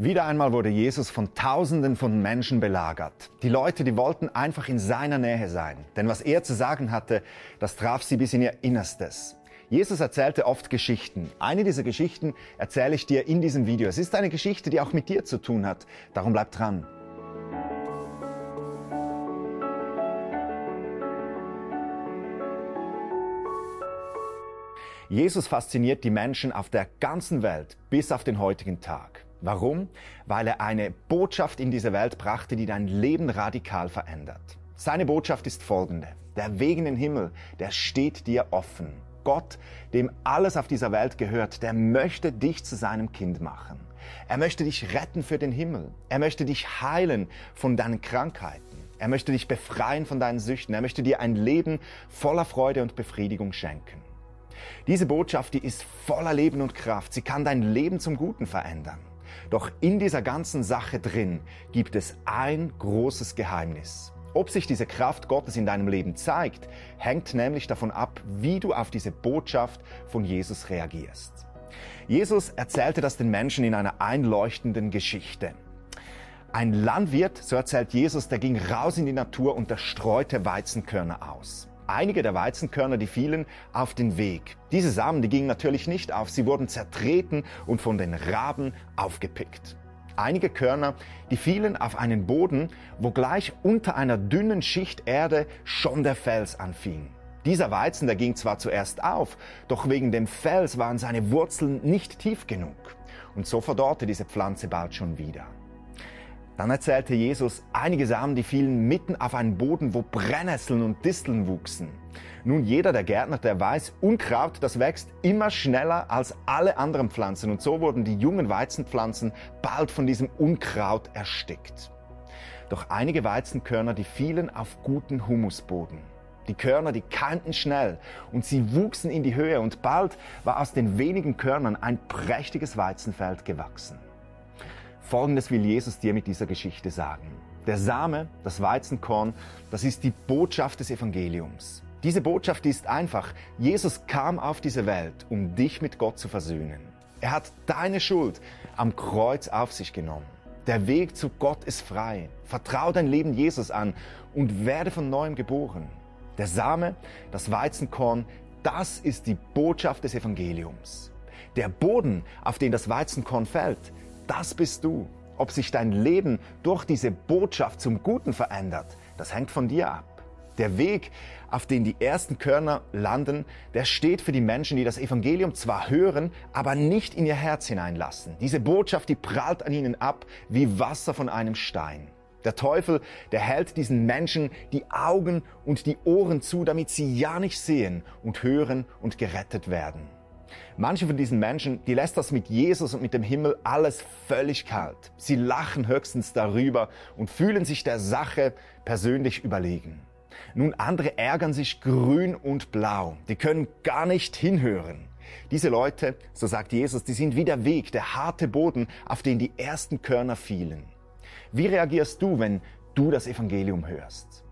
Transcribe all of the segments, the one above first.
Wieder einmal wurde Jesus von Tausenden von Menschen belagert. Die Leute, die wollten einfach in seiner Nähe sein. Denn was er zu sagen hatte, das traf sie bis in ihr Innerstes. Jesus erzählte oft Geschichten. Eine dieser Geschichten erzähle ich dir in diesem Video. Es ist eine Geschichte, die auch mit dir zu tun hat. Darum bleib dran. Jesus fasziniert die Menschen auf der ganzen Welt bis auf den heutigen Tag. Warum? Weil er eine Botschaft in diese Welt brachte, die dein Leben radikal verändert. Seine Botschaft ist folgende. Der Weg in den Himmel, der steht dir offen. Gott, dem alles auf dieser Welt gehört, der möchte dich zu seinem Kind machen. Er möchte dich retten für den Himmel. Er möchte dich heilen von deinen Krankheiten. Er möchte dich befreien von deinen Süchten. Er möchte dir ein Leben voller Freude und Befriedigung schenken. Diese Botschaft, die ist voller Leben und Kraft. Sie kann dein Leben zum Guten verändern. Doch in dieser ganzen Sache drin gibt es ein großes Geheimnis. Ob sich diese Kraft Gottes in deinem Leben zeigt, hängt nämlich davon ab, wie du auf diese Botschaft von Jesus reagierst. Jesus erzählte das den Menschen in einer einleuchtenden Geschichte. Ein Landwirt, so erzählt Jesus, der ging raus in die Natur und der streute Weizenkörner aus. Einige der Weizenkörner, die fielen auf den Weg. Diese Samen, die gingen natürlich nicht auf, sie wurden zertreten und von den Raben aufgepickt. Einige Körner, die fielen auf einen Boden, wo gleich unter einer dünnen Schicht Erde schon der Fels anfing. Dieser Weizen, der ging zwar zuerst auf, doch wegen dem Fels waren seine Wurzeln nicht tief genug. Und so verdorrte diese Pflanze bald schon wieder. Dann erzählte Jesus, einige Samen, die fielen mitten auf einen Boden, wo Brennnesseln und Disteln wuchsen. Nun, jeder der Gärtner, der weiß, Unkraut, das wächst immer schneller als alle anderen Pflanzen. Und so wurden die jungen Weizenpflanzen bald von diesem Unkraut erstickt. Doch einige Weizenkörner, die fielen auf guten Humusboden. Die Körner, die keimten schnell und sie wuchsen in die Höhe und bald war aus den wenigen Körnern ein prächtiges Weizenfeld gewachsen. Folgendes will Jesus dir mit dieser Geschichte sagen. Der Same, das Weizenkorn, das ist die Botschaft des Evangeliums. Diese Botschaft ist einfach, Jesus kam auf diese Welt, um dich mit Gott zu versöhnen. Er hat deine Schuld am Kreuz auf sich genommen. Der Weg zu Gott ist frei. Vertrau dein Leben Jesus an und werde von neuem geboren. Der Same, das Weizenkorn, das ist die Botschaft des Evangeliums. Der Boden, auf den das Weizenkorn fällt, das bist du. Ob sich dein Leben durch diese Botschaft zum Guten verändert, das hängt von dir ab. Der Weg, auf den die ersten Körner landen, der steht für die Menschen, die das Evangelium zwar hören, aber nicht in ihr Herz hineinlassen. Diese Botschaft, die prallt an ihnen ab wie Wasser von einem Stein. Der Teufel, der hält diesen Menschen die Augen und die Ohren zu, damit sie ja nicht sehen und hören und gerettet werden. Manche von diesen Menschen, die lässt das mit Jesus und mit dem Himmel alles völlig kalt. Sie lachen höchstens darüber und fühlen sich der Sache persönlich überlegen. Nun, andere ärgern sich grün und blau. Die können gar nicht hinhören. Diese Leute, so sagt Jesus, die sind wie der Weg, der harte Boden, auf den die ersten Körner fielen. Wie reagierst du, wenn du das Evangelium hörst?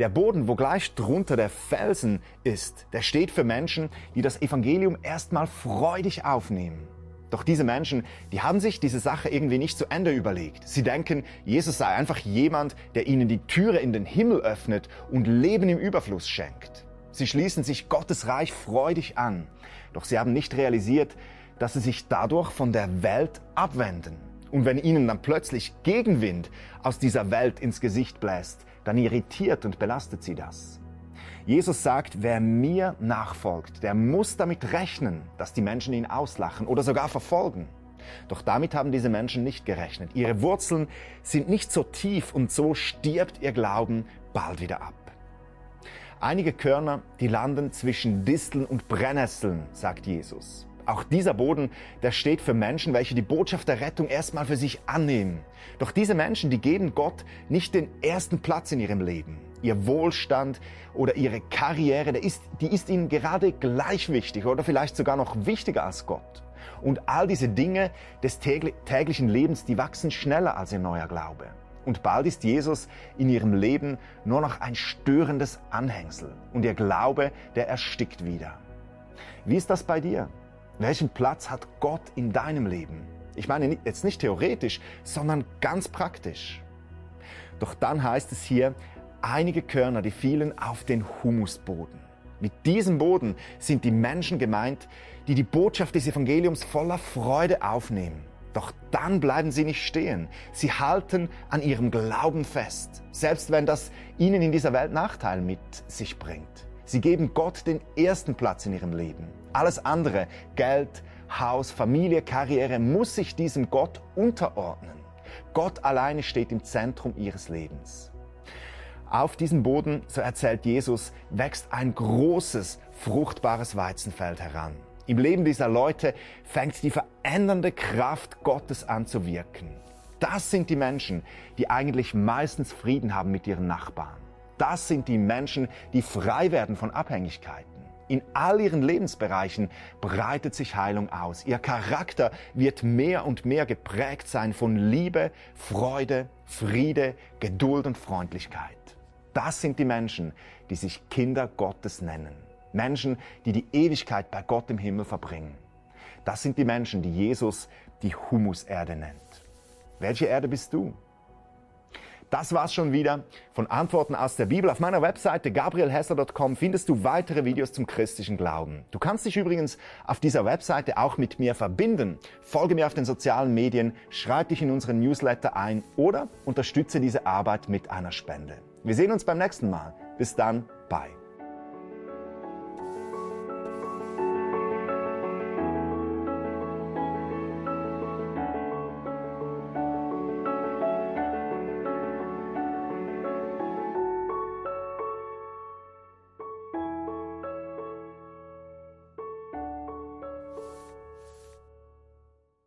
Der Boden, wo gleich drunter der Felsen ist, der steht für Menschen, die das Evangelium erstmal freudig aufnehmen. Doch diese Menschen, die haben sich diese Sache irgendwie nicht zu Ende überlegt. Sie denken, Jesus sei einfach jemand, der ihnen die Türe in den Himmel öffnet und Leben im Überfluss schenkt. Sie schließen sich Gottes Reich freudig an. Doch sie haben nicht realisiert, dass sie sich dadurch von der Welt abwenden. Und wenn ihnen dann plötzlich Gegenwind aus dieser Welt ins Gesicht bläst, dann irritiert und belastet sie das. Jesus sagt, wer mir nachfolgt, der muss damit rechnen, dass die Menschen ihn auslachen oder sogar verfolgen. Doch damit haben diese Menschen nicht gerechnet. Ihre Wurzeln sind nicht so tief und so stirbt ihr Glauben bald wieder ab. Einige Körner, die landen zwischen Disteln und Brennnesseln, sagt Jesus. Auch dieser Boden, der steht für Menschen, welche die Botschaft der Rettung erstmal für sich annehmen. Doch diese Menschen, die geben Gott nicht den ersten Platz in ihrem Leben. Ihr Wohlstand oder ihre Karriere, ist, die ist ihnen gerade gleich wichtig oder vielleicht sogar noch wichtiger als Gott. Und all diese Dinge des täglichen Lebens, die wachsen schneller als ihr neuer Glaube. Und bald ist Jesus in ihrem Leben nur noch ein störendes Anhängsel und ihr Glaube, der erstickt wieder. Wie ist das bei dir? Welchen Platz hat Gott in deinem Leben? Ich meine jetzt nicht theoretisch, sondern ganz praktisch. Doch dann heißt es hier, einige Körner, die fielen auf den Humusboden. Mit diesem Boden sind die Menschen gemeint, die die Botschaft des Evangeliums voller Freude aufnehmen. Doch dann bleiben sie nicht stehen. Sie halten an ihrem Glauben fest, selbst wenn das ihnen in dieser Welt Nachteil mit sich bringt. Sie geben Gott den ersten Platz in ihrem Leben. Alles andere, Geld, Haus, Familie, Karriere, muss sich diesem Gott unterordnen. Gott alleine steht im Zentrum ihres Lebens. Auf diesem Boden, so erzählt Jesus, wächst ein großes, fruchtbares Weizenfeld heran. Im Leben dieser Leute fängt die verändernde Kraft Gottes an zu wirken. Das sind die Menschen, die eigentlich meistens Frieden haben mit ihren Nachbarn. Das sind die Menschen, die frei werden von Abhängigkeiten. In all ihren Lebensbereichen breitet sich Heilung aus. Ihr Charakter wird mehr und mehr geprägt sein von Liebe, Freude, Friede, Geduld und Freundlichkeit. Das sind die Menschen, die sich Kinder Gottes nennen. Menschen, die die Ewigkeit bei Gott im Himmel verbringen. Das sind die Menschen, die Jesus die Humuserde nennt. Welche Erde bist du? Das war's schon wieder von Antworten aus der Bibel. Auf meiner Webseite gabrielhessler.com findest du weitere Videos zum christlichen Glauben. Du kannst dich übrigens auf dieser Webseite auch mit mir verbinden. Folge mir auf den sozialen Medien, schreib dich in unseren Newsletter ein oder unterstütze diese Arbeit mit einer Spende. Wir sehen uns beim nächsten Mal. Bis dann, bye.